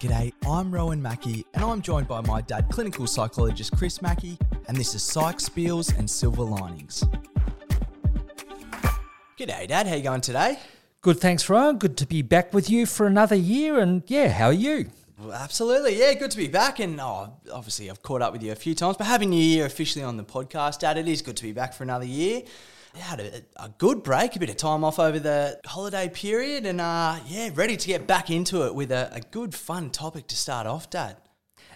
G'day, I'm Rowan Mackey, and I'm joined by my dad, clinical psychologist Chris Mackey, and this is Psych Spiels and Silver Linings. G'day, Dad. How you going today? Good, thanks, Rowan. Good to be back with you for another year. And yeah, how are you? Well, absolutely, yeah, good to be back. And oh, obviously, I've caught up with you a few times, but having New Year officially on the podcast, Dad, it is good to be back for another year. Had a, a, good break, a bit of time off over the holiday period, and uh, yeah, ready to get back into it with a, a good, fun topic to start off, Dad.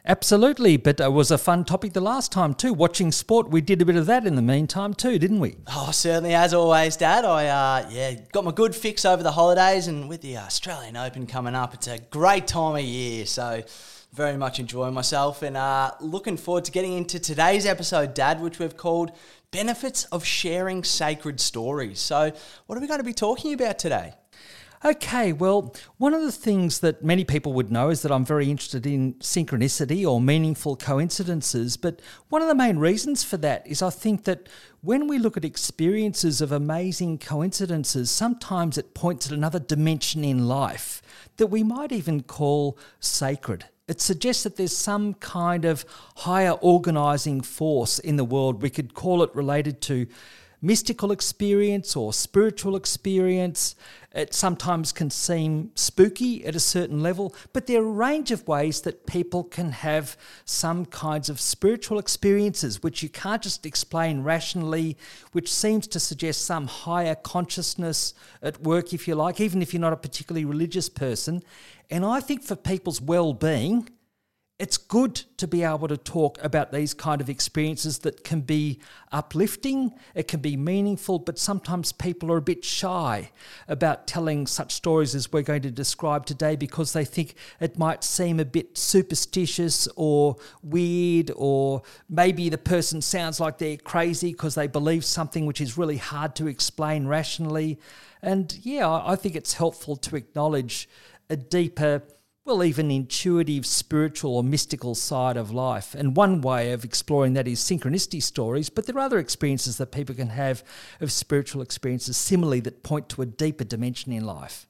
Absolutely, but it was a fun topic the last time too. Watching sport, we did a bit of that in the meantime too, didn't we? Oh, certainly, as always, Dad. I uh, yeah got my good fix over the holidays, and with the Australian Open coming up, it's a great time of year. So very much enjoying myself and uh, looking forward to getting into today's episode, Dad, which we've called Benefits of Sharing Sacred Stories. So, what are we going to be talking about today? Okay, well, one of the things that many people would know is that I'm very interested in synchronicity or meaningful coincidences. But one of the main reasons for that is I think that when we look at experiences of amazing coincidences, sometimes it points at another dimension in life that we might even call sacred. It suggests that there's some kind of higher organizing force in the world. We could call it related to mystical experience or spiritual experience. It sometimes can seem spooky at a certain level, but there are a range of ways that people can have some kinds of spiritual experiences which you can't just explain rationally, which seems to suggest some higher consciousness at work, if you like, even if you're not a particularly religious person. And I think for people's well being, it's good to be able to talk about these kind of experiences that can be uplifting, it can be meaningful, but sometimes people are a bit shy about telling such stories as we're going to describe today because they think it might seem a bit superstitious or weird, or maybe the person sounds like they're crazy because they believe something which is really hard to explain rationally. And yeah, I think it's helpful to acknowledge a deeper well, even intuitive, spiritual, or mystical side of life. And one way of exploring that is synchronicity stories, but there are other experiences that people can have of spiritual experiences similarly that point to a deeper dimension in life.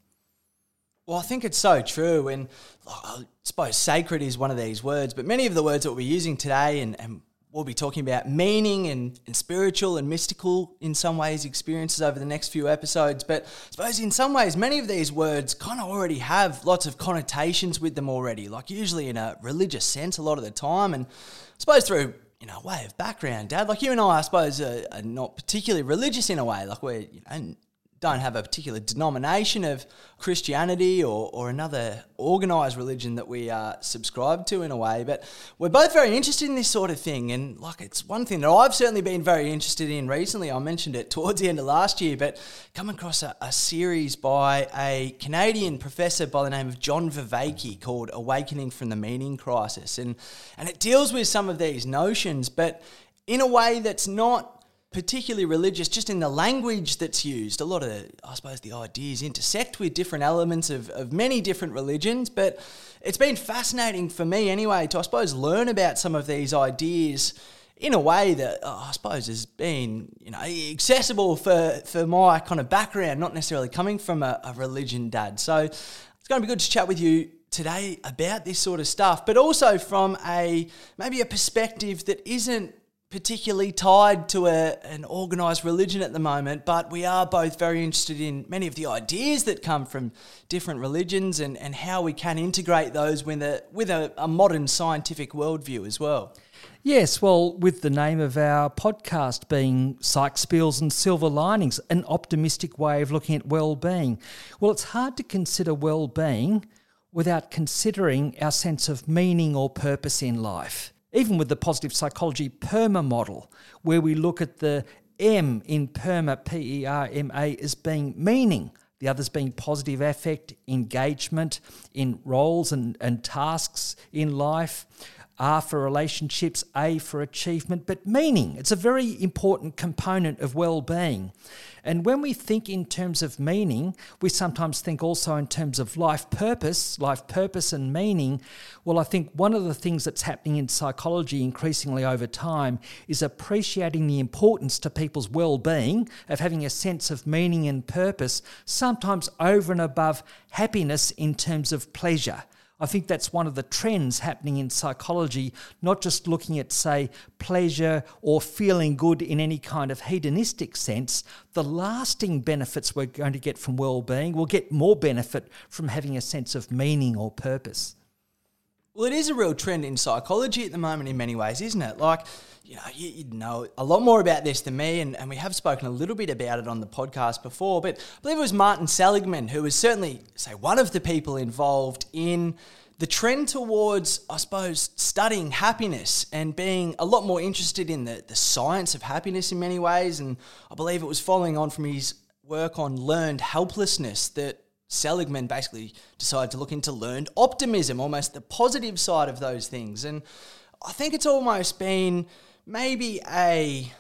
Well, I think it's so true. And I suppose sacred is one of these words, but many of the words that we're using today and, and we'll be talking about meaning and, and spiritual and mystical in some ways experiences over the next few episodes. But I suppose in some ways, many of these words kind of already have lots of connotations with them already, like usually in a religious sense a lot of the time. And I suppose through you know, way of background, Dad. Like you and I, I suppose, are, are not particularly religious in a way. Like we're, you know, don't have a particular denomination of Christianity or, or another organized religion that we uh, subscribe to in a way, but we're both very interested in this sort of thing. And like, it's one thing that I've certainly been very interested in recently. I mentioned it towards the end of last year, but come across a, a series by a Canadian professor by the name of John Vervaeke called Awakening from the Meaning Crisis. And, and it deals with some of these notions, but in a way that's not particularly religious, just in the language that's used. A lot of, I suppose, the ideas intersect with different elements of, of many different religions, but it's been fascinating for me anyway to, I suppose, learn about some of these ideas in a way that oh, I suppose has been, you know, accessible for, for my kind of background, not necessarily coming from a, a religion, Dad. So it's going to be good to chat with you today about this sort of stuff, but also from a maybe a perspective that isn't particularly tied to a, an organised religion at the moment, but we are both very interested in many of the ideas that come from different religions and, and how we can integrate those with a, with a, a modern scientific worldview as well. Yes, well, with the name of our podcast being Psych Spiels and Silver Linings, an optimistic way of looking at well-being. Well, it's hard to consider well-being without considering our sense of meaning or purpose in life even with the positive psychology PERMA model, where we look at the M in PERMA, P E R M A, as being meaning, the others being positive affect, engagement in roles and, and tasks in life. R for relationships, A for achievement, but meaning. It's a very important component of well being. And when we think in terms of meaning, we sometimes think also in terms of life purpose, life purpose and meaning. Well, I think one of the things that's happening in psychology increasingly over time is appreciating the importance to people's well being of having a sense of meaning and purpose, sometimes over and above happiness in terms of pleasure I think that's one of the trends happening in psychology, not just looking at, say, pleasure or feeling good in any kind of hedonistic sense. The lasting benefits we're going to get from well being will get more benefit from having a sense of meaning or purpose. Well, it is a real trend in psychology at the moment in many ways, isn't it? Like, you know, you, you, know a lot more about this than me, and, and we have spoken a little bit about it on the podcast before, but I believe it was Martin Seligman who was certainly, say, one of the people involved in the trend towards, I suppose, studying happiness and being a lot more interested in the, the science of happiness in many ways. And I believe it was following on from his work on learned helplessness that Seligman basically decided to look into learned optimism, almost the positive side of those things. And I think it's almost been maybe a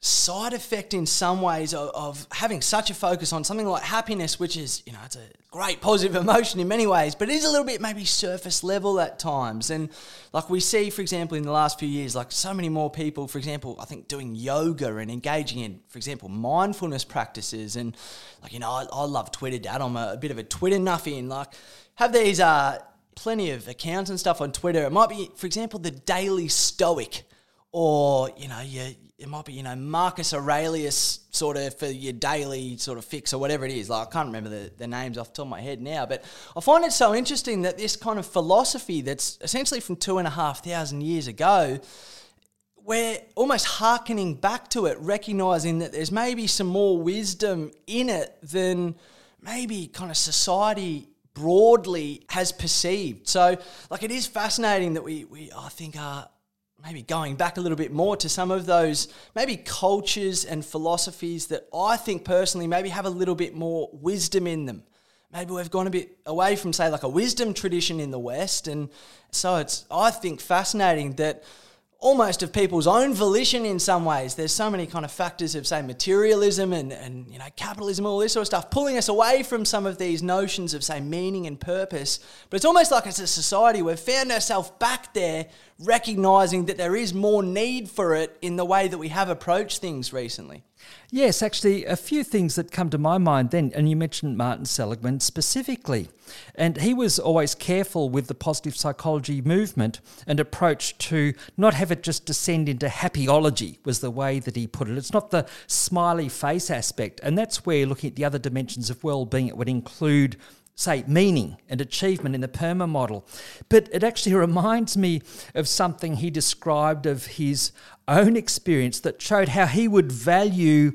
side effect in some ways of, of, having such a focus on something like happiness, which is, you know, it's a great positive emotion in many ways, but it is a little bit maybe surface level at times. And like we see, for example, in the last few years, like so many more people, for example, I think doing yoga and engaging in, for example, mindfulness practices. And like, you know, I, I love Twitter, Dad. I'm a, a bit of a Twitter nuffy and like have these, uh, plenty of accounts and stuff on Twitter. It might be, for example, the Daily Stoic or, you know, your, it might be, you know, Marcus Aurelius sort of for your daily sort of fix or whatever it is. Like, I can't remember the, the names off the top of my head now, but I find it so interesting that this kind of philosophy that's essentially from two and a half thousand years ago, we're almost hearkening back to it, recognizing that there's maybe some more wisdom in it than maybe kind of society broadly has perceived. So, like, it is fascinating that we, we I think, are maybe going back a little bit more to some of those maybe cultures and philosophies that I think personally maybe have a little bit more wisdom in them. Maybe we've gone a bit away from, say, like a wisdom tradition in the West. And so it's, I think, fascinating that almost of people's own volition in some ways. There's so many kind of factors of say materialism and, and you know capitalism, all this sort of stuff, pulling us away from some of these notions of say meaning and purpose. But it's almost like as a society we've found ourselves back there recognizing that there is more need for it in the way that we have approached things recently. Yes, actually, a few things that come to my mind then, and you mentioned Martin Seligman specifically. And he was always careful with the positive psychology movement and approach to not have it just descend into happyology, was the way that he put it. It's not the smiley face aspect. And that's where looking at the other dimensions of well being, it would include say, meaning and achievement in the PERMA model. But it actually reminds me of something he described of his own experience that showed how he would value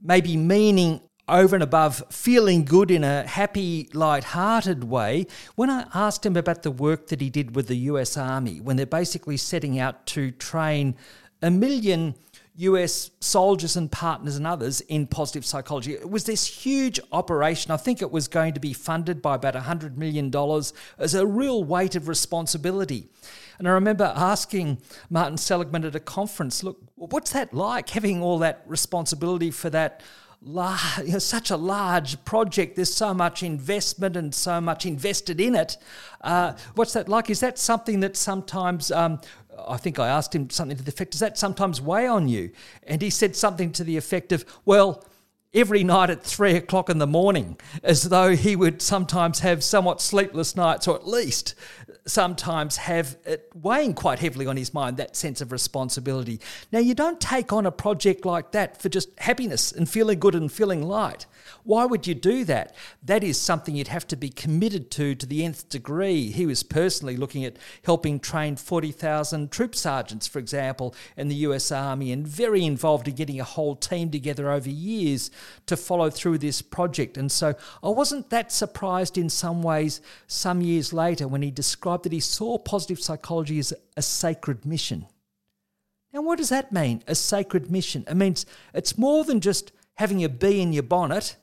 maybe meaning over and above feeling good in a happy, light-hearted way, when I asked him about the work that he did with the US Army, when they're basically setting out to train a million US soldiers and partners and others in positive psychology. It was this huge operation. I think it was going to be funded by about $100 million as a real weight of responsibility. And I remember asking Martin Seligman at a conference, look, what's that like, having all that responsibility for that? Large, you know, such a large project. There's so much investment and so much invested in it. Uh, what's that like? Is that something that sometimes um, I think I asked him something to the effect, does that sometimes weigh on you? And he said something to the effect of, well, every night at three o'clock in the morning, as though he would sometimes have somewhat sleepless nights, or at least sometimes have it weighing quite heavily on his mind, that sense of responsibility. Now, you don't take on a project like that for just happiness and feeling good and feeling light. Why would you do that? That is something you'd have to be committed to to the nth degree. He was personally looking at helping train 40,000 troop sergeants, for example, in the US Army, and very involved in getting a whole team together over years to follow through this project. And so I wasn't that surprised in some ways some years later when he described that he saw positive psychology as a sacred mission. Now, what does that mean, a sacred mission? It means it's more than just having a bee in your bonnet.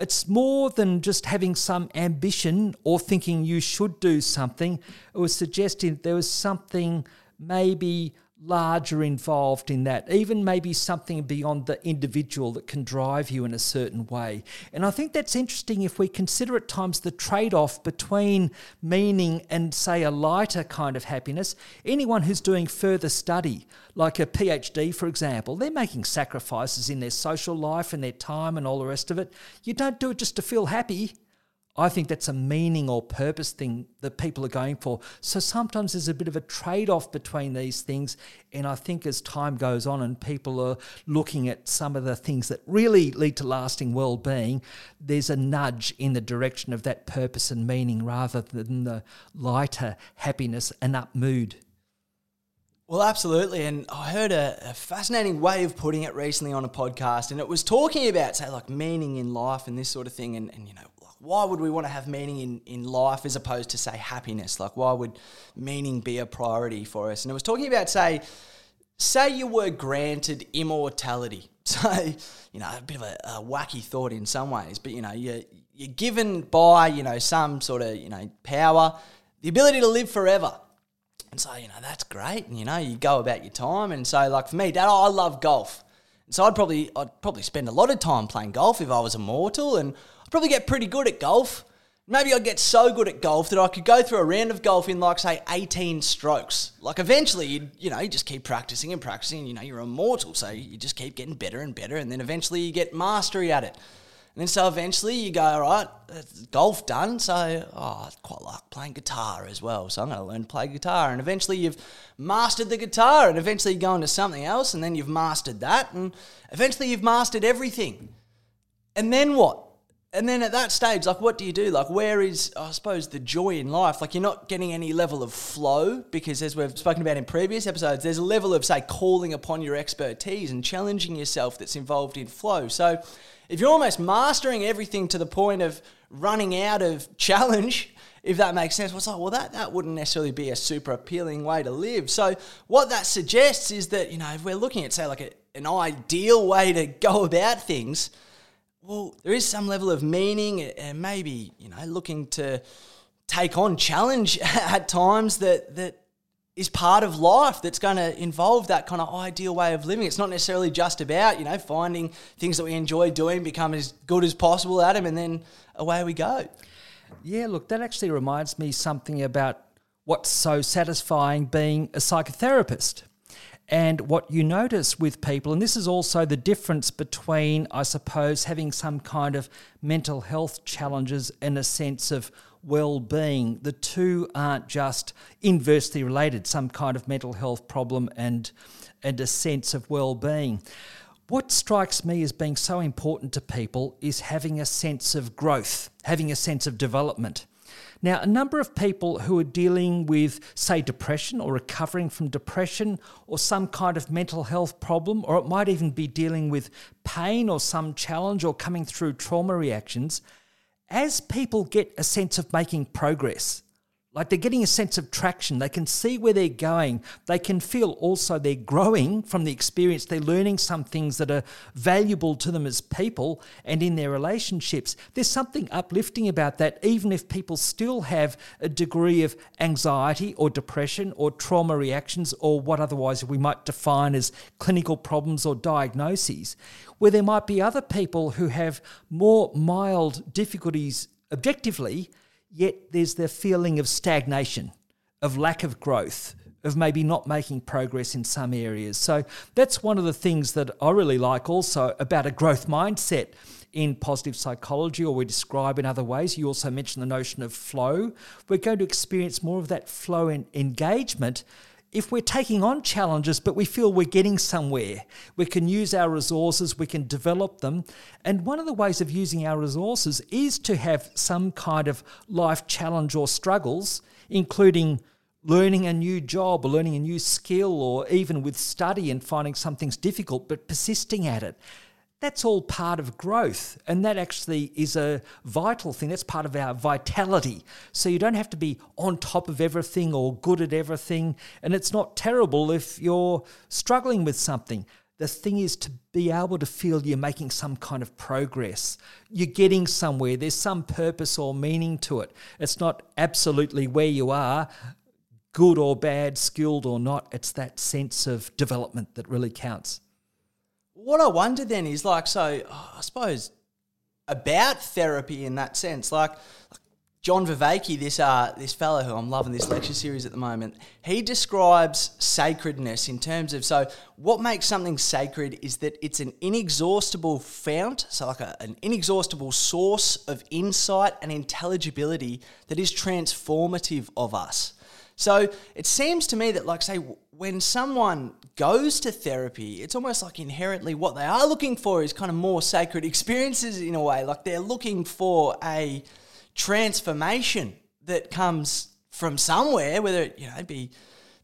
It's more than just having some ambition or thinking you should do something. It was suggesting there was something maybe larger involved in that, even maybe something beyond the individual that can drive you in a certain way. And I think that's interesting if we consider at times the trade off between meaning and, say, a lighter kind of happiness. Anyone who's doing further study, like a PhD, for example, they're making sacrifices in their social life and their time and all the rest of it. You don't do it just to feel happy. I think that's a meaning or purpose thing that people are going for. So sometimes there's a bit of a trade off between these things. And I think as time goes on and people are looking at some of the things that really lead to lasting well being, there's a nudge in the direction of that purpose and meaning rather than the lighter happiness and up mood. Well, absolutely. And I heard a, a, fascinating way of putting it recently on a podcast, and it was talking about, say, like meaning in life and this sort of thing. And, and you know, why would we want to have meaning in, in life as opposed to say happiness? Like why would meaning be a priority for us? And it was talking about say say you were granted immortality. So, you know, a bit of a, a wacky thought in some ways, but you know, you're, you're given by, you know, some sort of, you know, power, the ability to live forever. And so, you know, that's great. And, you know, you go about your time. And so, like for me, Dad, I love golf. So I'd probably I'd probably spend a lot of time playing golf if I was immortal. And I'd probably get pretty good at golf. Maybe I'd get so good at golf that I could go through a round of golf in like say 18 strokes. Like eventually you you know, you just keep practicing and practicing, you know, you're immortal, so you just keep getting better and better and then eventually you get mastery at it. And then so eventually you go, all right, golf done. So oh, I quite like playing guitar as well. So I'm going to learn to play guitar. And eventually you've mastered the guitar. And eventually you go into something else. And then you've mastered that. And eventually you've mastered everything. And then what? And then at that stage, like, what do you do? Like, where is, I suppose, the joy in life? Like, you're not getting any level of flow because, as we've spoken about in previous episodes, there's a level of, say, calling upon your expertise and challenging yourself that's involved in flow. So, if you're almost mastering everything to the point of running out of challenge, if that makes sense, well, like, well, that, that wouldn't necessarily be a super appealing way to live. So, what that suggests is that, you know, if we're looking at, say, like a, an ideal way to go about things, well, there is some level of meaning and maybe, you know, looking to take on challenge at times that, that is part of life that's going to involve that kind of ideal way of living. It's not necessarily just about, you know, finding things that we enjoy doing, become as good as possible at them, and then away we go. Yeah, look, that actually reminds me something about what's so satisfying being a psychotherapist. And what you notice with people, and this is also the difference between, I suppose, having some kind of mental health challenges and a sense of well being. The two aren't just inversely related, some kind of mental health problem and, and a sense of well being. What strikes me as being so important to people is having a sense of growth, having a sense of development. Now, a number of people who are dealing with, say, depression or recovering from depression or some kind of mental health problem, or it might even be dealing with pain or some challenge or coming through trauma reactions, as people get a sense of making progress, like they're getting a sense of traction. They can see where they're going. They can feel also they're growing from the experience. They're learning some things that are valuable to them as people and in their relationships. There's something uplifting about that, even if people still have a degree of anxiety or depression or trauma reactions or what otherwise we might define as clinical problems or diagnoses, where there might be other people who have more mild difficulties objectively yet there's the feeling of stagnation, of lack of growth, of maybe not making progress in some areas. So that's one of the things that I really like also about a growth mindset in positive psychology, or we describe in other ways. You also mentioned the notion of flow. We're going to experience more of that flow and engagement if we're taking on challenges, but we feel we're getting somewhere, we can use our resources, we can develop them. And one of the ways of using our resources is to have some kind of life challenge or struggles, including learning a new job or learning a new skill, or even with study and finding something's difficult, but persisting at it that's all part of growth. And that actually is a vital thing. That's part of our vitality. So you don't have to be on top of everything or good at everything. And it's not terrible if you're struggling with something. The thing is to be able to feel you're making some kind of progress. You're getting somewhere. There's some purpose or meaning to it. It's not absolutely where you are, good or bad, skilled or not. It's that sense of development that really counts what I wonder then is like, so oh, I suppose about therapy in that sense, like John Vervaeke, this uh, this fellow who I'm loving this lecture series at the moment, he describes sacredness in terms of so what makes something sacred is that it's an inexhaustible fount, so like a, an inexhaustible source of insight and intelligibility that is transformative of us. So it seems to me that, like, say, when someone goes to therapy, it's almost like inherently what they are looking for is kind of more sacred experiences in a way. Like they're looking for a transformation that comes from somewhere, whether it you know be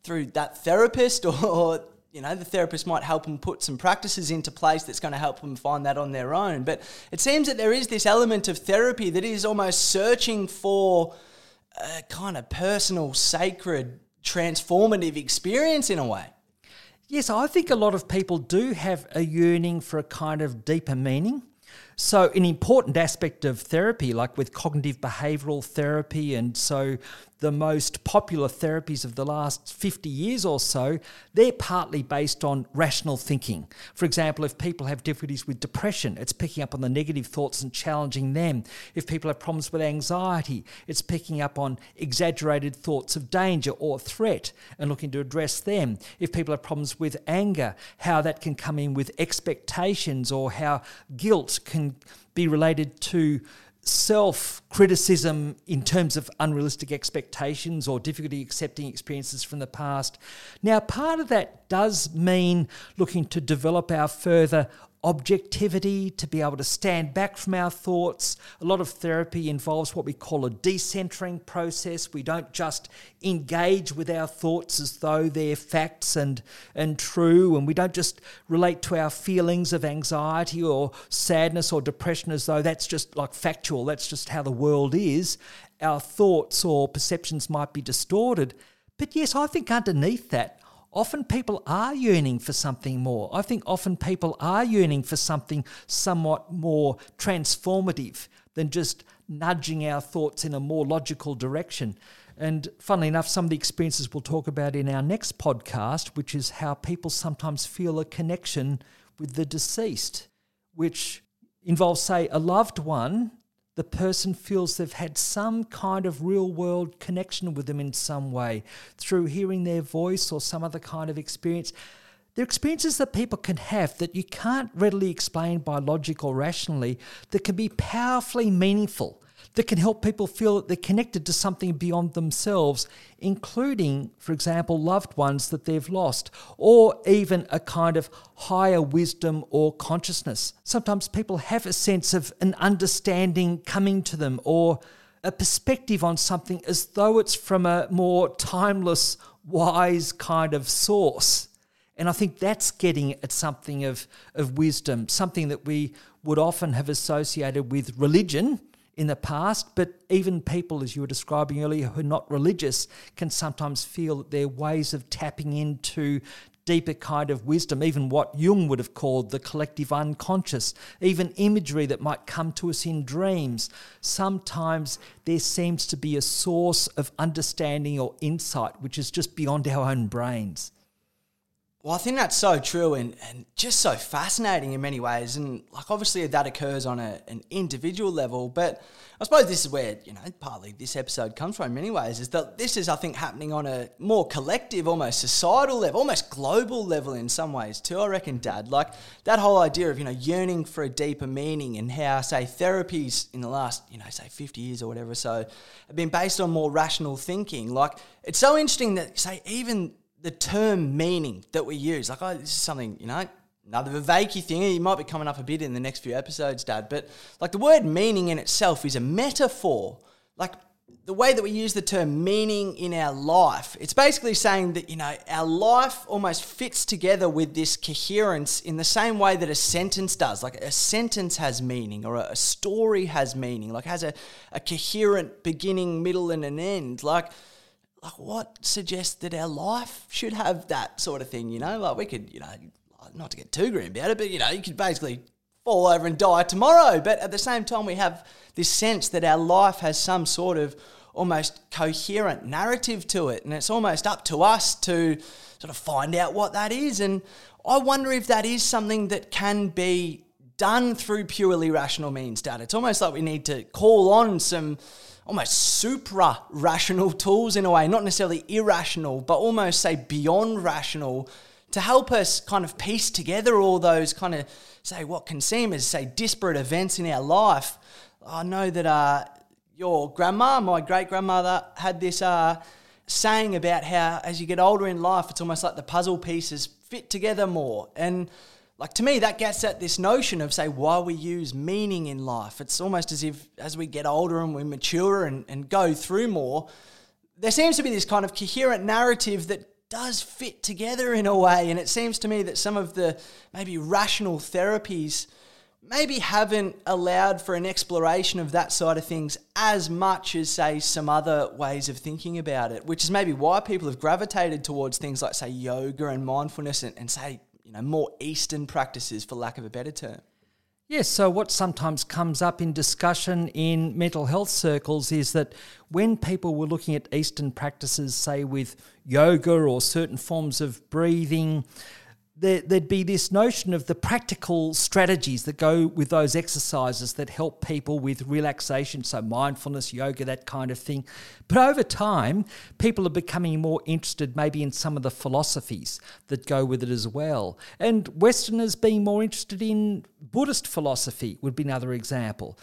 through that therapist or, or you know the therapist might help them put some practices into place that's going to help them find that on their own. But it seems that there is this element of therapy that is almost searching for a kind of personal, sacred, transformative experience in a way. Yes, I think a lot of people do have a yearning for a kind of deeper meaning. So, an important aspect of therapy, like with cognitive behavioral therapy, and so the most popular therapies of the last 50 years or so, they're partly based on rational thinking. For example, if people have difficulties with depression, it's picking up on the negative thoughts and challenging them. If people have problems with anxiety, it's picking up on exaggerated thoughts of danger or threat and looking to address them. If people have problems with anger, how that can come in with expectations or how guilt can be related to self criticism in terms of unrealistic expectations or difficulty accepting experiences from the past. Now, part of that does mean looking to develop our further objectivity, to be able to stand back from our thoughts. A lot of therapy involves what we call a decentering process. We don't just engage with our thoughts as though they're facts and, and true, and we don't just relate to our feelings of anxiety or sadness or depression as though that's just like factual, that's just how the world is. Our thoughts or perceptions might be distorted. But yes, I think underneath that, often people are yearning for something more. I think often people are yearning for something somewhat more transformative than just nudging our thoughts in a more logical direction. And funnily enough, some of the experiences we'll talk about in our next podcast, which is how people sometimes feel a connection with the deceased, which involves, say, a loved one the person feels they've had some kind of real world connection with them in some way through hearing their voice or some other kind of experience. They're experiences that people can have that you can't readily explain by logic or rationally that can be powerfully meaningful that can help people feel that they're connected to something beyond themselves, including, for example, loved ones that they've lost, or even a kind of higher wisdom or consciousness. Sometimes people have a sense of an understanding coming to them or a perspective on something as though it's from a more timeless, wise kind of source. And I think that's getting at something of, of wisdom, something that we would often have associated with religion in the past, but even people, as you were describing earlier, who are not religious, can sometimes feel that their ways of tapping into deeper kind of wisdom, even what Jung would have called the collective unconscious, even imagery that might come to us in dreams. Sometimes there seems to be a source of understanding or insight which is just beyond our own brains. Well, I think that's so true and, and just so fascinating in many ways. And like obviously that occurs on a, an individual level, but I suppose this is where, you know, partly this episode comes from in many ways, is that this is, I think, happening on a more collective, almost societal level, almost global level in some ways too, I reckon, Dad. Like that whole idea of, you know, yearning for a deeper meaning and how, say, therapies in the last, you know, say 50 years or whatever so have been based on more rational thinking. Like it's so interesting that, say, even the term meaning that we use. Like, oh, this is something, you know, another Vervaeke thing. It might be coming up a bit in the next few episodes, Dad. But like the word meaning in itself is a metaphor. Like the way that we use the term meaning in our life, it's basically saying that, you know, our life almost fits together with this coherence in the same way that a sentence does. Like a sentence has meaning or a story has meaning, like has a, a coherent beginning, middle, and an end. Like, like what suggests that our life should have that sort of thing, you know? Like we could, you know, not to get too grim about it, but you know, you could basically fall over and die tomorrow. But at the same time, we have this sense that our life has some sort of almost coherent narrative to it. And it's almost up to us to sort of find out what that is. And I wonder if that is something that can be done through purely rational means, Dad. It's almost like we need to call on some almost supra rational tools in a way, not necessarily irrational, but almost say beyond rational to help us kind of piece together all those kind of say what can seem as say disparate events in our life. I know that uh, your grandma, my great grandmother, had this uh, saying about how as you get older in life, it's almost like the puzzle pieces fit together more. And like to me, that gets at this notion of say why we use meaning in life. It's almost as if as we get older and we mature and, and go through more, there seems to be this kind of coherent narrative that does fit together in a way. And it seems to me that some of the maybe rational therapies maybe haven't allowed for an exploration of that side of things as much as, say, some other ways of thinking about it, which is maybe why people have gravitated towards things like, say, yoga and mindfulness and, and say, you know, more Eastern practices, for lack of a better term. Yes, so what sometimes comes up in discussion in mental health circles is that when people were looking at Eastern practices, say with yoga or certain forms of breathing, there, would be this notion of the practical strategies that go with those exercises that help people with relaxation, so mindfulness, yoga, that kind of thing. But over time, people are becoming more interested maybe in some of the philosophies that go with it as well. And Westerners being more interested in Buddhist philosophy would be another example.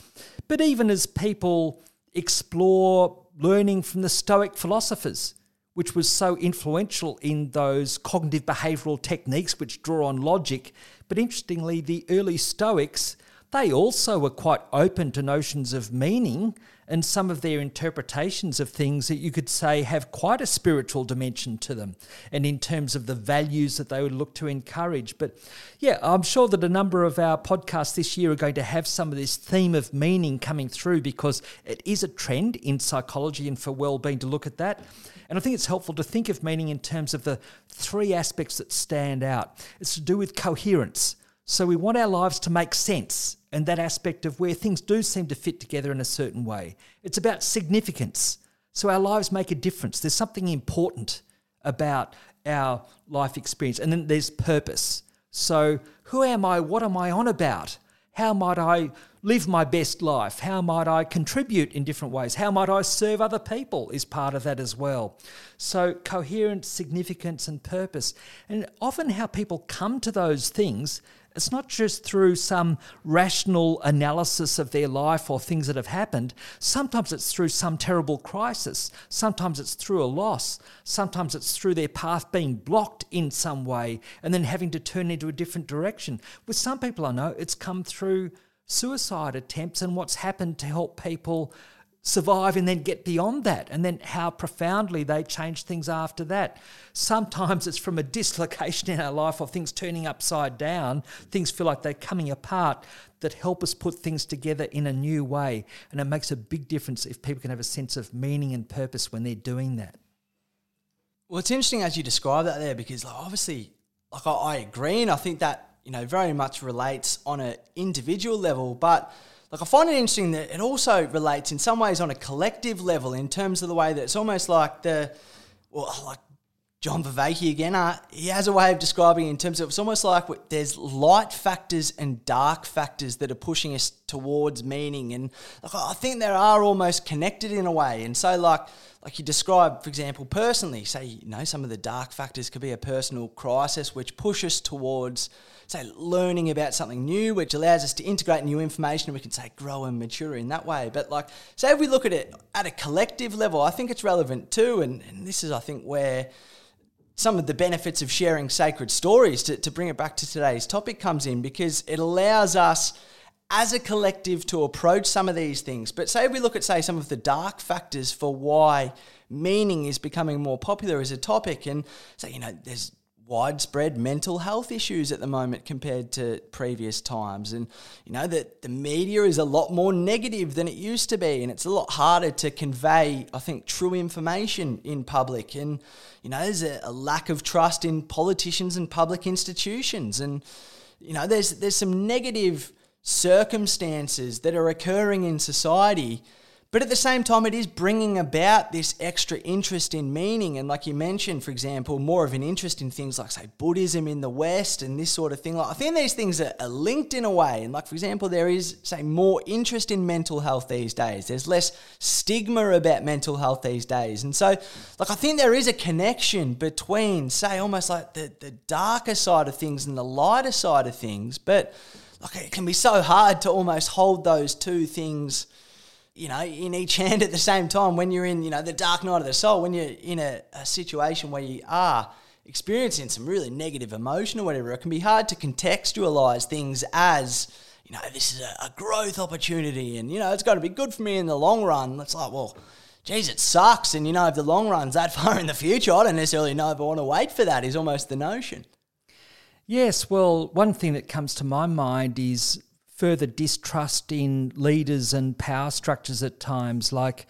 But even as people explore learning from the Stoic philosophers, which was so influential in those cognitive behavioral techniques which draw on logic. But interestingly, the early Stoics, they also were quite open to notions of meaning and some of their interpretations of things that you could say have quite a spiritual dimension to them and in terms of the values that they would look to encourage. But yeah, I'm sure that a number of our podcasts this year are going to have some of this theme of meaning coming through because it is a trend in psychology and for well-being to look at that. And I think it's helpful to think of meaning in terms of the three aspects that stand out. It's to do with coherence. So we want our lives to make sense and that aspect of where things do seem to fit together in a certain way. It's about significance. So our lives make a difference. There's something important about our life experience. And then there's purpose. So who am I? What am I on about? How might I live my best life? How might I contribute in different ways? How might I serve other people is part of that as well. So, coherence, significance, and purpose. And often, how people come to those things, it's not just through some rational analysis of their life or things that have happened. Sometimes it's through some terrible crisis. Sometimes it's through a loss. Sometimes it's through their path being blocked in some way and then having to turn into a different direction. With some people I know, it's come through suicide attempts and what's happened to help people survive and then get beyond that, and then how profoundly they change things after that. Sometimes it's from a dislocation in our life or things turning upside down, things feel like they're coming apart that help us put things together in a new way. And it makes a big difference if people can have a sense of meaning and purpose when they're doing that. Well, it's interesting as you describe that there because like, obviously, like I, I agree, and I think that you know, very much relates on an individual level, but like I find it interesting that it also relates in some ways on a collective level in terms of the way that it's almost like the, well, like John Vervaeke again, uh, he has a way of describing it in terms of it's almost like there's light factors and dark factors that are pushing us towards meaning, and like, I think there are almost connected in a way. And so, like, like you describe, for example, personally, say you know some of the dark factors could be a personal crisis which push us towards say, learning about something new, which allows us to integrate new information and we can say grow and mature in that way. But like, say if we look at it at a collective level, I think it's relevant too. And, and this is, I think, where some of the benefits of sharing sacred stories to, to bring it back to today's topic comes in because it allows us as a collective to approach some of these things. But say we look at, say, some of the dark factors for why meaning is becoming more popular as a topic, and say, you know, there's widespread mental health issues at the moment compared to previous times. And you know that the media is a lot more negative than it used to be and it's a lot harder to convey i think true information in public. And you know there's a, a lack of trust in politicians and public institutions. And you know there's there's some negative circumstances that are occurring in society But at the same time, it is bringing about this extra interest in meaning. And like you mentioned, for example, more of an interest in things like, say, Buddhism in the West and this sort of thing. Like, I think these things are, are linked in a way. And like, for example, there is, say, more interest in mental health these days. There's less stigma about mental health these days. And so, like, I think there is a connection between, say, almost like the, the darker side of things and the lighter side of things. But like, it can be so hard to almost hold those two things – you know, in each hand at the same time when you're in, you know, the dark night of the soul, when you're in a, a situation where you are experiencing some really negative emotion or whatever, it can be hard to contextualize things as, you know, this is a, a growth opportunity and, you know, it's going to be good for me in the long run. It's like, well, geez, it sucks. And, you know, if the long run's that far in the future, I don't necessarily know if I want to wait for that, is almost the notion. Yes, well, one thing that comes to my mind is further distrust in leaders and power structures at times, like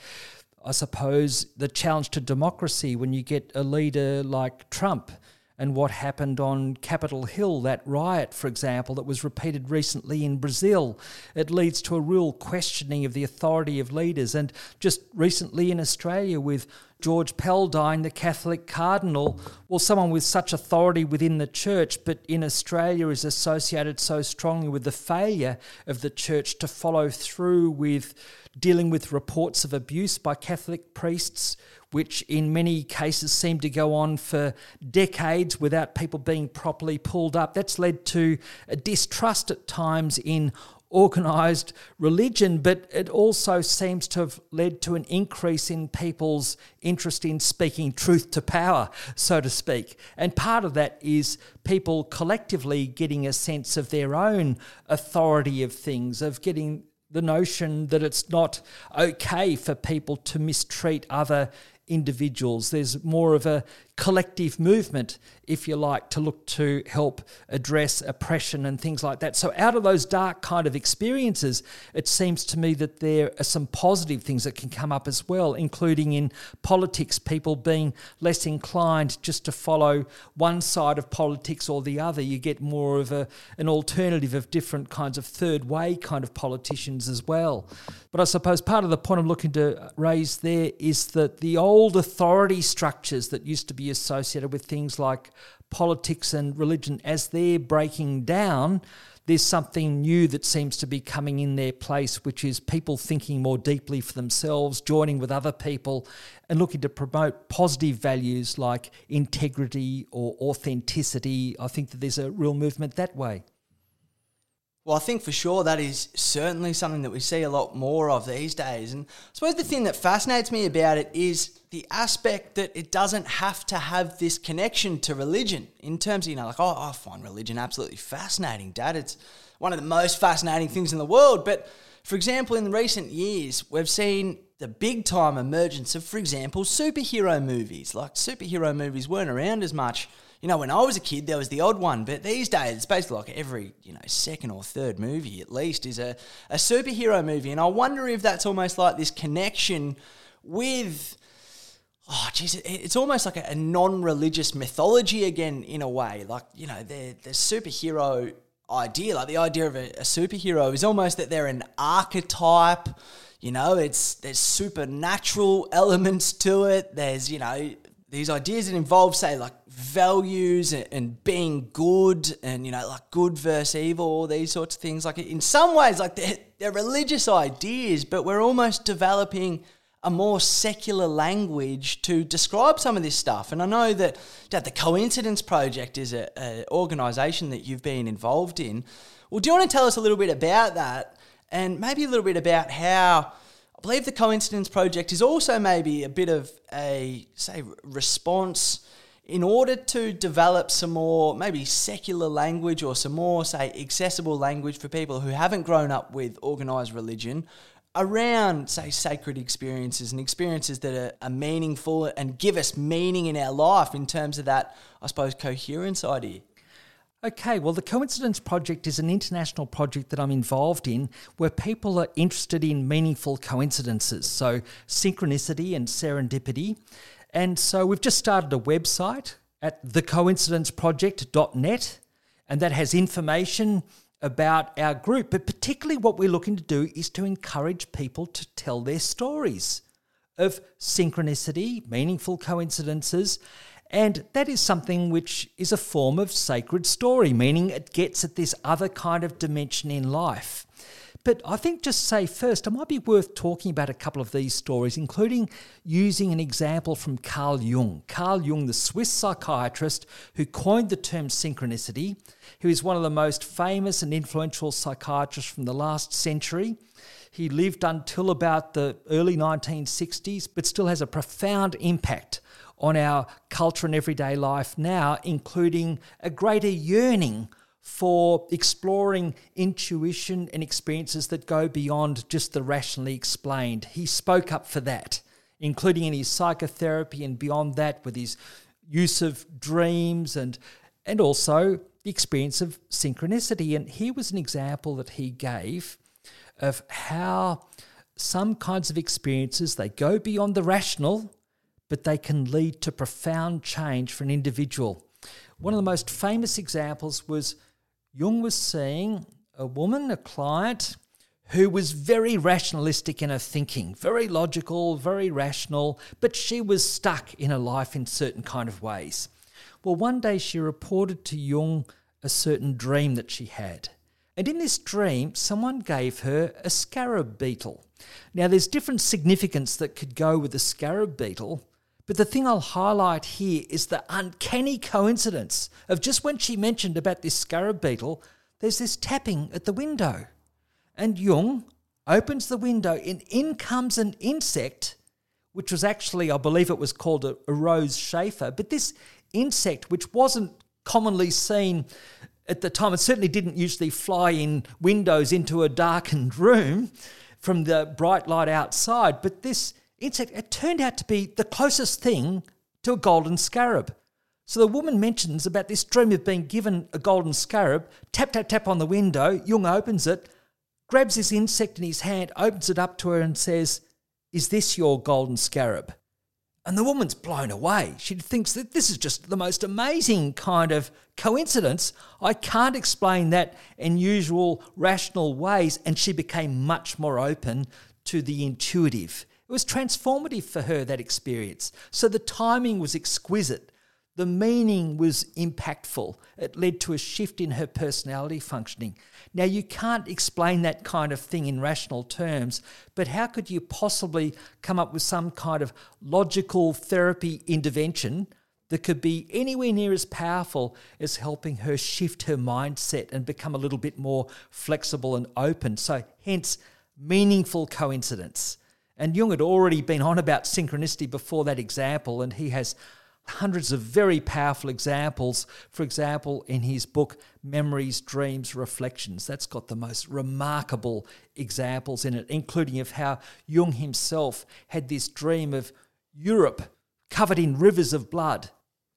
I suppose the challenge to democracy when you get a leader like Trump and what happened on Capitol Hill, that riot, for example, that was repeated recently in Brazil. It leads to a real questioning of the authority of leaders. And just recently in Australia, with George Pell dying, the Catholic cardinal, well, someone with such authority within the church, but in Australia is associated so strongly with the failure of the church to follow through with dealing with reports of abuse by Catholic priests, which in many cases seem to go on for decades without people being properly pulled up. That's led to a distrust at times in organised religion, but it also seems to have led to an increase in people's interest in speaking truth to power, so to speak. And part of that is people collectively getting a sense of their own authority of things, of getting the notion that it's not okay for people to mistreat other individuals. There's more of a collective movement, if you like, to look to help address oppression and things like that. So, out of those dark kind of experiences, it seems to me that there are some positive things that can come up as well, including in politics, people being less inclined just to follow one side of politics or the other. You get more of a, an alternative of different kinds of third way kind of politicians as well. But I suppose part of the point I'm looking to raise there is that the old authority structures that used to be associated with things like politics and religion, as they're breaking down, there's something new that seems to be coming in their place, which is people thinking more deeply for themselves, joining with other people, and looking to promote positive values like integrity or authenticity. I think that there's a real movement that way. Well, I think for sure that is certainly something that we see a lot more of these days. And I suppose the thing that fascinates me about it is the aspect that it doesn't have to have this connection to religion in terms of, you know, like, oh, I find religion absolutely fascinating, Dad. It's one of the most fascinating things in the world. But for example, in recent years, we've seen the big time emergence of, for example, superhero movies. Like, superhero movies weren't around as much you know, when I was a kid, there was the odd one, but these days it's basically like every, you know, second or third movie at least is a, a superhero movie. And I wonder if that's almost like this connection with, oh, geez, it's almost like a, a non religious mythology again, in a way. Like, you know, the, the superhero idea, like the idea of a, a superhero is almost that they're an archetype. You know, it's there's supernatural elements to it. There's, you know, these ideas that involve, say, like values and, being good and, you know, like good versus evil, all these sorts of things. Like, in some ways, like they're, they're religious ideas, but we're almost developing a more secular language to describe some of this stuff. And I know that, that the Coincidence Project is an organisation that you've been involved in. Well, do you want to tell us a little bit about that and maybe a little bit about how I believe the Coincidence Project is also maybe a bit of a, say, response in order to develop some more maybe secular language or some more, say, accessible language for people who haven't grown up with organized religion around, say, sacred experiences and experiences that are, are, meaningful and give us meaning in our life in terms of that, I suppose, coherence idea. Okay, well, the Coincidence Project is an international project that I'm involved in where people are interested in meaningful coincidences, so synchronicity and serendipity. And so we've just started a website at thecoincidenceproject.net, and that has information about our group, but particularly what we're looking to do is to encourage people to tell their stories of synchronicity, meaningful coincidences, and that is something which is a form of sacred story, meaning it gets at this other kind of dimension in life. But I think just say first, it might be worth talking about a couple of these stories, including using an example from Carl Jung. Carl Jung, the Swiss psychiatrist who coined the term synchronicity, who is one of the most famous and influential psychiatrists from the last century. He lived until about the early 1960s, but still has a profound impact on our culture and everyday life now, including a greater yearning for exploring intuition and experiences that go beyond just the rationally explained. He spoke up for that, including in his psychotherapy and beyond that with his use of dreams and and also the experience of synchronicity. And here was an example that he gave of how some kinds of experiences they go beyond the rational, but they can lead to profound change for an individual. One of the most famous examples was Jung was seeing a woman, a client, who was very rationalistic in her thinking, very logical, very rational, but she was stuck in her life in certain kind of ways. Well, one day she reported to Jung a certain dream that she had. And in this dream, someone gave her a scarab beetle. Now, there's different significance that could go with the scarab beetle, but the thing I'll highlight here is the uncanny coincidence of just when she mentioned about this scarab beetle, there's this tapping at the window. And Jung opens the window, and in comes an insect, which was actually, I believe it was called a, a rose chafer. But this insect, which wasn't commonly seen at the time, it certainly didn't usually fly in windows into a darkened room from the bright light outside, but this insect, it turned out to be the closest thing to a golden scarab. So the woman mentions about this dream of being given a golden scarab, tap, tap, tap on the window. Jung opens it, grabs this insect in his hand, opens it up to her, and says, Is this your golden scarab? And the woman's blown away. She thinks that this is just the most amazing kind of coincidence. I can't explain that in usual rational ways. And she became much more open to the intuitive. It was transformative for her, that experience. So the timing was exquisite. The meaning was impactful. It led to a shift in her personality functioning. Now, you can't explain that kind of thing in rational terms, but how could you possibly come up with some kind of logical therapy intervention that could be anywhere near as powerful as helping her shift her mindset and become a little bit more flexible and open? So, hence, meaningful coincidence. And Jung had already been on about synchronicity before that example, and he has hundreds of very powerful examples. For example, in his book, Memories, Dreams, Reflections, that's got the most remarkable examples in it, including of how Jung himself had this dream of Europe covered in rivers of blood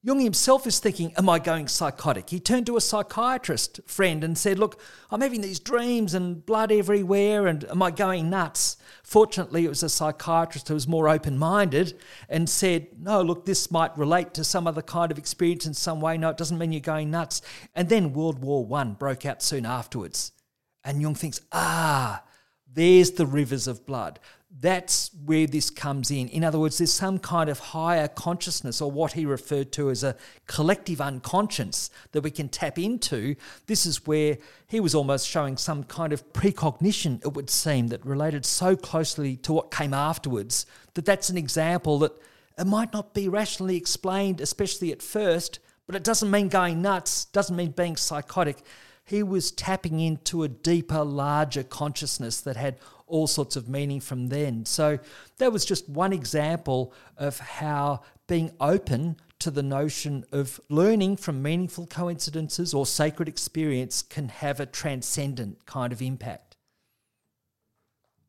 Jung himself is thinking, Am I going psychotic? He turned to a psychiatrist friend and said, Look, I'm having these dreams and blood everywhere, and am I going nuts? Fortunately, it was a psychiatrist who was more open minded and said, No, look, this might relate to some other kind of experience in some way. No, it doesn't mean you're going nuts. And then World War I broke out soon afterwards. And Jung thinks, Ah, there's the rivers of blood that's where this comes in. In other words, there's some kind of higher consciousness, or what he referred to as a collective unconscious that we can tap into. This is where he was almost showing some kind of precognition, it would seem, that related so closely to what came afterwards that that's an example that it might not be rationally explained, especially at first, but it doesn't mean going nuts, doesn't mean being psychotic he was tapping into a deeper, larger consciousness that had all sorts of meaning from then. So that was just one example of how being open to the notion of learning from meaningful coincidences or sacred experience can have a transcendent kind of impact.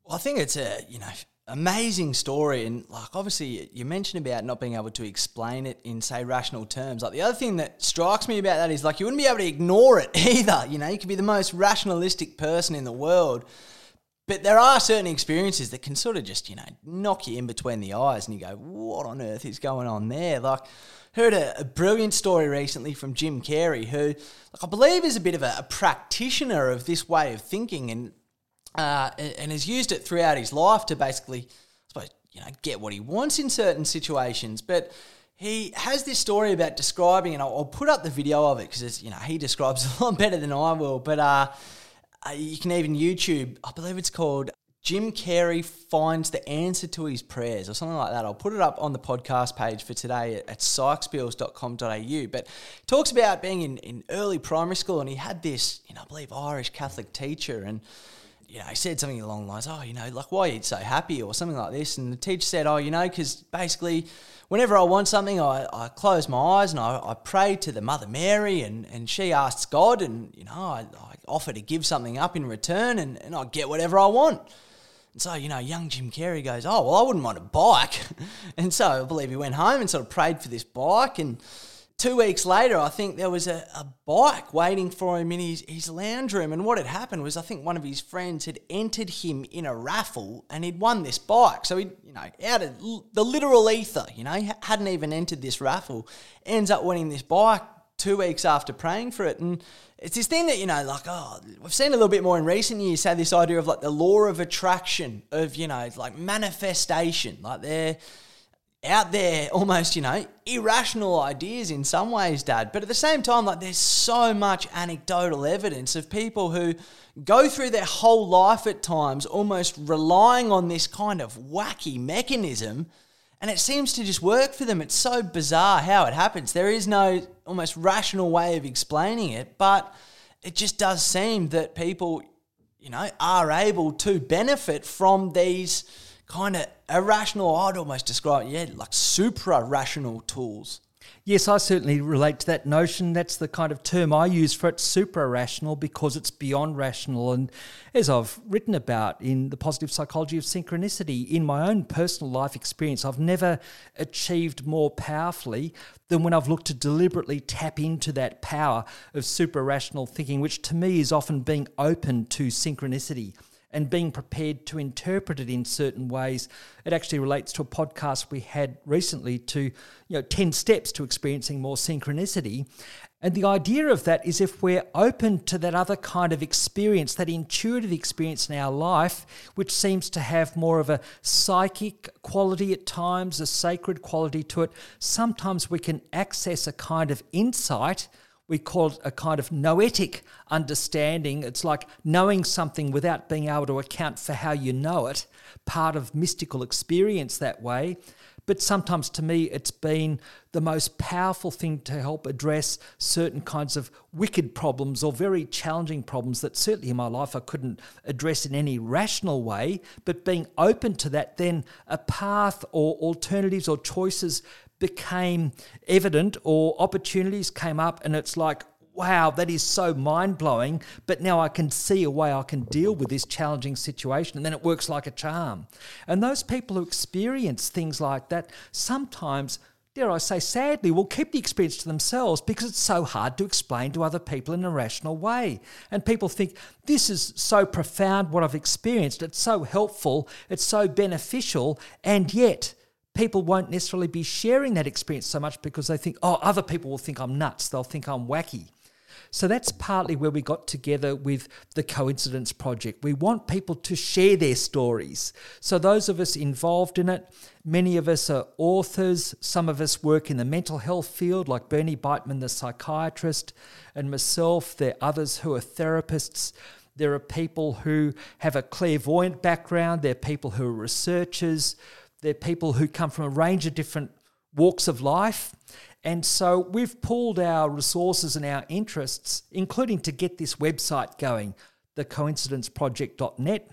Well, I think it's a, you know, amazing story and like obviously you mentioned about not being able to explain it in say rational terms like the other thing that strikes me about that is like you wouldn't be able to ignore it either you know you could be the most rationalistic person in the world But there are certain experiences that can sort of just, you know, knock you in between the eyes and you go, what on earth is going on there? Like, heard a, a brilliant story recently from Jim Carrey, who, like, I believe is a bit of a, a practitioner of this way of thinking and, uh, and, has used it throughout his life to basically, I suppose, you know, get what he wants in certain situations. But he has this story about describing, and I'll, I'll put up the video of it because, you know, he describes a lot better than I will. But, uh, uh, you can even YouTube, I believe it's called Jim Carrey finds the answer to his prayers or something like that. I'll put it up on the podcast page for today at, at sykesbills.com.au. But talks about being in, in early primary school and he had this, you know, I believe Irish Catholic teacher and you know, he said something along the lines, oh, you know, like, why are you so happy or something like this? And the teacher said, oh, you know, because basically whenever I want something, I, I close my eyes and I, I pray to the Mother Mary and, and she asks God and, you know, I, I offer to give something up in return and, and I get whatever I want. And so, you know, young Jim Carrey goes, Oh, well, I wouldn't mind a bike. and so I believe he went home and sort of prayed for this bike. And two weeks later, I think there was a, a bike waiting for him in his, his lounge room. And what had happened was, I think one of his friends had entered him in a raffle and he'd won this bike. So he, you know, out of the literal ether, you know, hadn't even entered this raffle, ends up winning this bike two weeks after praying for it. And it's this thing that, you know, like, oh, we've seen a little bit more in recent years, say this idea of like the law of attraction, of, you know, like manifestation. Like they're out there almost, you know, irrational ideas in some ways, Dad. But at the same time, like there's so much anecdotal evidence of people who go through their whole life at times almost relying on this kind of wacky mechanism and it seems to just work for them. It's so bizarre how it happens. There is no almost rational way of explaining it, but it just does seem that people, you know, are able to benefit from these kind of irrational, I'd almost describe, yeah, like supra rational tools. Yes, I certainly relate to that notion. That's the kind of term I use for it, super rational, because it's beyond rational. And as I've written about in the positive psychology of synchronicity, in my own personal life experience, I've never achieved more powerfully than when I've looked to deliberately tap into that power of super rational thinking, which to me is often being open to synchronicity and being prepared to interpret it in certain ways. It actually relates to a podcast we had recently to, you know, 10 steps to experiencing more synchronicity. And the idea of that is if we're open to that other kind of experience, that intuitive experience in our life, which seems to have more of a psychic quality at times, a sacred quality to it, sometimes we can access a kind of insight we call it a kind of noetic understanding. It's like knowing something without being able to account for how you know it, part of mystical experience that way. But sometimes to me, it's been the most powerful thing to help address certain kinds of wicked problems or very challenging problems that certainly in my life I couldn't address in any rational way. But being open to that, then a path or alternatives or choices became evident or opportunities came up and it's like wow that is so mind-blowing but now i can see a way i can deal with this challenging situation and then it works like a charm. And those people who experience things like that sometimes dare i say sadly will keep the experience to themselves because it's so hard to explain to other people in a rational way. And people think this is so profound what i've experienced. It's so helpful. It's so beneficial. And yet people won't necessarily be sharing that experience so much because they think, oh, other people will think I'm nuts, they'll think I'm wacky. So that's partly where we got together with the Coincidence Project. We want people to share their stories. So, those of us involved in it, many of us are authors, some of us work in the mental health field, like Bernie Beitman, the psychiatrist, and myself. There are others who are therapists. There are people who have a clairvoyant background, there are people who are researchers. They're people who come from a range of different walks of life. And so we've pulled our resources and our interests, including to get this website going, thecoincidenceproject.net,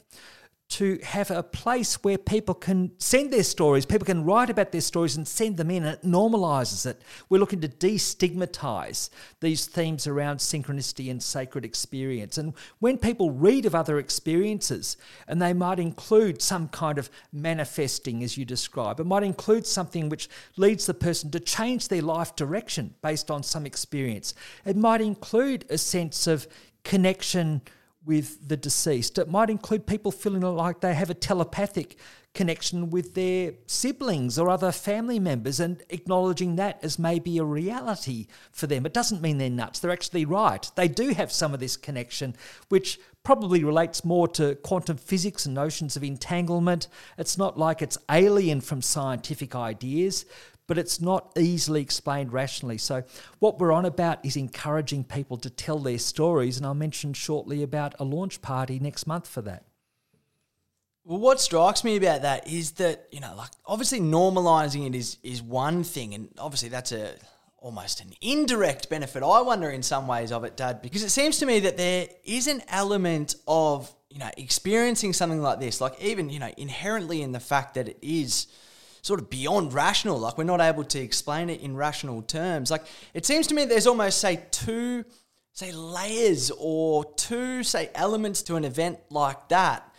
to have a place where people can send their stories, people can write about their stories and send them in, and it normalizes it. We're looking to destigmatize these themes around synchronicity and sacred experience. And when people read of other experiences, and they might include some kind of manifesting, as you describe, it might include something which leads the person to change their life direction based on some experience, it might include a sense of connection with the deceased. It might include people feeling like they have a telepathic connection with their siblings or other family members and acknowledging that as maybe a reality for them. It doesn't mean they're nuts, they're actually right. They do have some of this connection, which probably relates more to quantum physics and notions of entanglement. It's not like it's alien from scientific ideas, but it's not easily explained rationally. So, what we're on about is encouraging people to tell their stories, and I'll mention shortly about a launch party next month for that. Well, what strikes me about that is that you know, like obviously normalizing it is is one thing, and obviously that's a almost an indirect benefit. I wonder in some ways of it, Dad, because it seems to me that there is an element of you know experiencing something like this, like even you know inherently in the fact that it is sort of beyond rational, like we're not able to explain it in rational terms. Like it seems to me there's almost say two say layers or two say elements to an event like that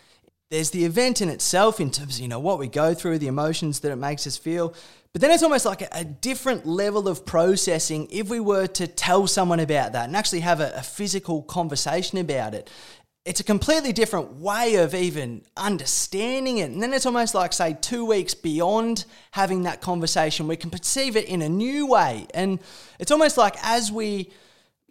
there's the event in itself in terms of, you know, what we go through, the emotions that it makes us feel. But then it's almost like a, a different level of processing if we were to tell someone about that and actually have a, a physical conversation about it it's a completely different way of even understanding it. And then it's almost like, say, two weeks beyond having that conversation, we can perceive it in a new way. And it's almost like as we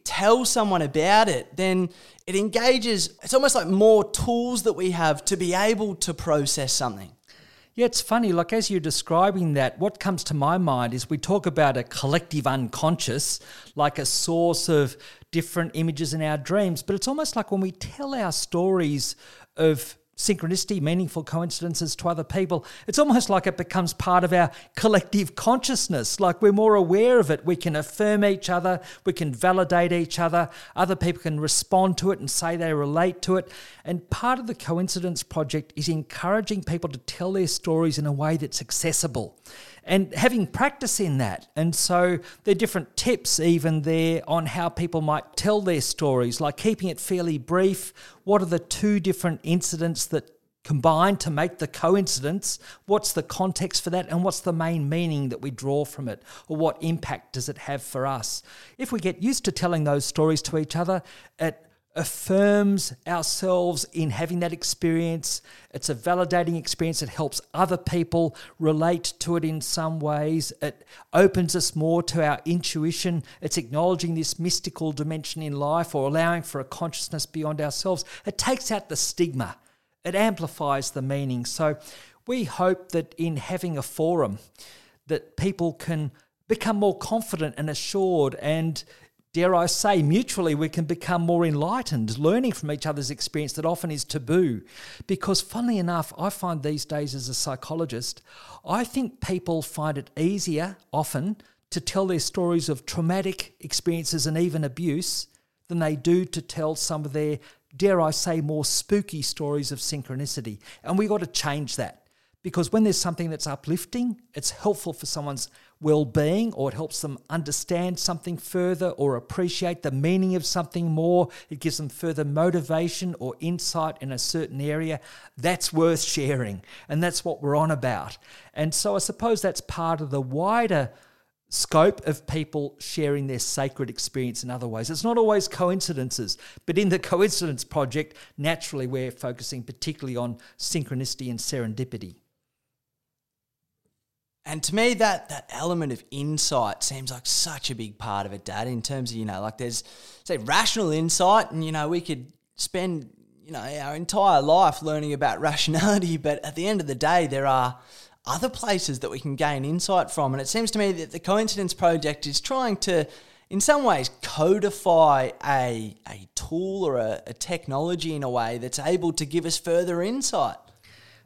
tell someone about it, then it engages, it's almost like more tools that we have to be able to process something. Yeah, it's funny. Like, as you're describing that, what comes to my mind is we talk about a collective unconscious, like a source of different images in our dreams. But it's almost like when we tell our stories of synchronicity, meaningful coincidences to other people, it's almost like it becomes part of our collective consciousness. Like we're more aware of it. We can affirm each other, we can validate each other, other people can respond to it and say they relate to it. And part of the Coincidence Project is encouraging people to tell their stories in a way that's accessible and having practice in that. And so there are different tips, even there, on how people might tell their stories, like keeping it fairly brief. What are the two different incidents that combine to make the coincidence? What's the context for that? And what's the main meaning that we draw from it? Or what impact does it have for us? If we get used to telling those stories to each other, it affirms ourselves in having that experience. It's a validating experience. It helps other people relate to it in some ways. It opens us more to our intuition. It's acknowledging this mystical dimension in life or allowing for a consciousness beyond ourselves. It takes out the stigma, it amplifies the meaning. So we hope that in having a forum, that people can become more confident and assured and dare I say, mutually we can become more enlightened, learning from each other's experience that often is taboo. Because, funnily enough, I find these days as a psychologist, I think people find it easier often to tell their stories of traumatic experiences and even abuse than they do to tell some of their, dare I say, more spooky stories of synchronicity. And we've got to change that. Because when there's something that's uplifting, it's helpful for someone's well being or it helps them understand something further or appreciate the meaning of something more. It gives them further motivation or insight in a certain area. That's worth sharing. And that's what we're on about. And so I suppose that's part of the wider scope of people sharing their sacred experience in other ways. It's not always coincidences, but in the Coincidence Project, naturally, we're focusing particularly on synchronicity and serendipity. And to me, that that element of insight seems like such a big part of it, Dad. In terms of you know, like there's say rational insight, and you know, we could spend you know our entire life learning about rationality, but at the end of the day, there are other places that we can gain insight from. And it seems to me that the Coincidence Project is trying to, in some ways, codify a a tool or a, a technology in a way that's able to give us further insight.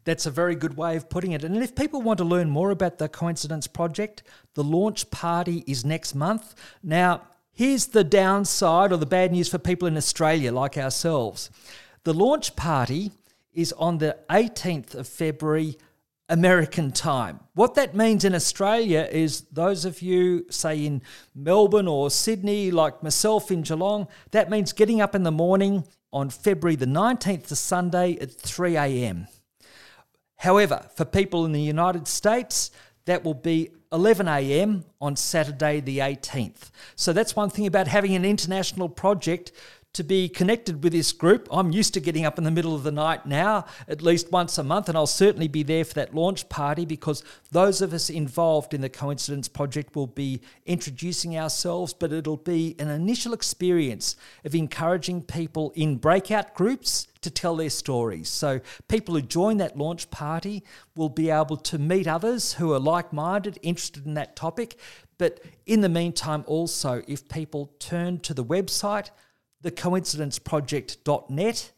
That's a very good way of putting it. And if people want to learn more about the Coincidence Project, the launch party is next month. Now, here's the downside or the bad news for people in Australia like ourselves. The launch party is on the 18th of February American time. What that means in Australia is those of you, say in Melbourne or Sydney, like myself in Geelong, that means getting up in the morning on February the 19th to Sunday at 3 a.m. However, for people in the United States, that will be 11 a.m. on Saturday, the 18th. So that's one thing about having an international project to be connected with this group. I'm used to getting up in the middle of the night now, at least once a month, and I'll certainly be there for that launch party because those of us involved in the Coincidence Project will be introducing ourselves, but it'll be an initial experience of encouraging people in breakout groups to tell their stories. So, people who join that launch party will be able to meet others who are like minded, interested in that topic. But in the meantime, also, if people turn to the website, thecoincidenceproject.net.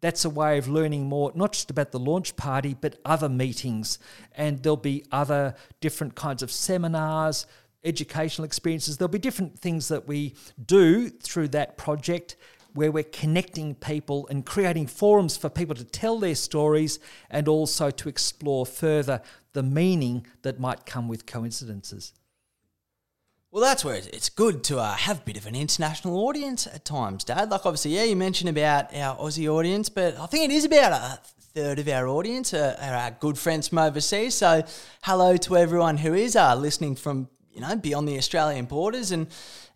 That's a way of learning more, not just about the launch party, but other meetings. And there'll be other different kinds of seminars, educational experiences. There'll be different things that we do through that project where we're connecting people and creating forums for people to tell their stories and also to explore further the meaning that might come with coincidences. Well, that's where it's good to uh, have a bit of an international audience at times, Dad. Like, obviously, yeah, you mentioned about our Aussie audience, but I think it is about a third of our audience are, are our good friends from overseas. So, hello to everyone who is uh, listening from you know beyond the Australian borders, and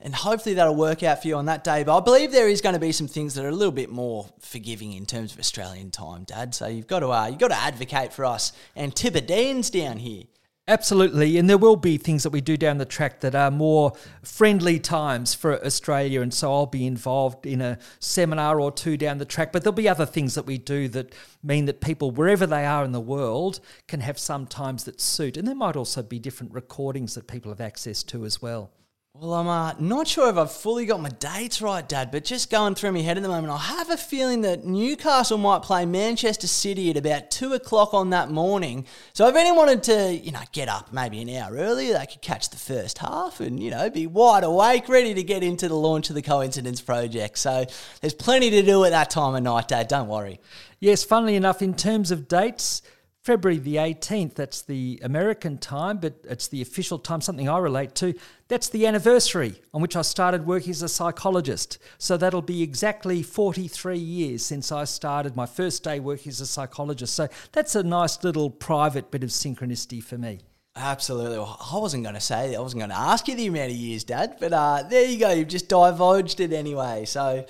and hopefully that'll work out for you on that day. But I believe there is going to be some things that are a little bit more forgiving in terms of Australian time, Dad. So you've got to uh, you've got to advocate for us Antipodeans down here. Absolutely, and there will be things that we do down the track that are more friendly times for Australia, and so I'll be involved in a seminar or two down the track. But there'll be other things that we do that mean that people, wherever they are in the world, can have some times that suit, and there might also be different recordings that people have access to as well. Well, I'm uh, not sure if I've fully got my dates right, Dad, but just going through my head at the moment, I have a feeling that Newcastle might play Manchester City at about two o'clock on that morning. So if anyone wanted to, you know, get up maybe an hour earlier, they could catch the first half and, you know, be wide awake, ready to get into the launch of the Coincidence Project. So there's plenty to do at that time of night, Dad. Don't worry. Yes, funnily enough, in terms of dates, February the 18th, that's the American time, but it's the official time, something I relate to. That's the anniversary on which I started working as a psychologist. So that'll be exactly 43 years since I started my first day working as a psychologist. So that's a nice little private bit of synchronicity for me. Absolutely. Well, I wasn't going to say, I wasn't going to ask you the amount of years, Dad, but uh, there you go. You've just divulged it anyway. So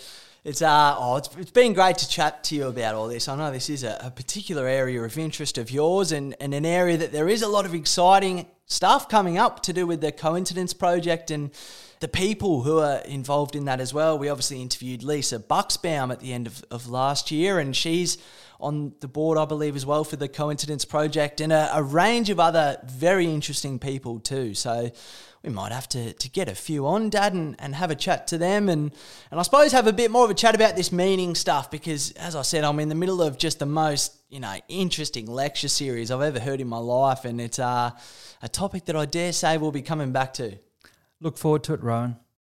it's uh oh, it's, it's been great to chat to you about all this. I know this is a, a particular area of interest of yours, and, and an area that there is a lot of exciting stuff coming up to do with the Coincidence Project and the people who are involved in that as well. We obviously interviewed Lisa Bucksbaum at the end of, of last year, and she's on the board, I believe, as well for the Coincidence Project, and a, a range of other very interesting people too. So we might have to, to get a few on, Dad, and, and have a chat to them and, and I suppose have a bit more of a chat about this meaning stuff because, as I said, I'm in the middle of just the most, you know, interesting lecture series I've ever heard in my life and it's uh, a topic that I dare say we'll be coming back to. Look forward to it, Rowan.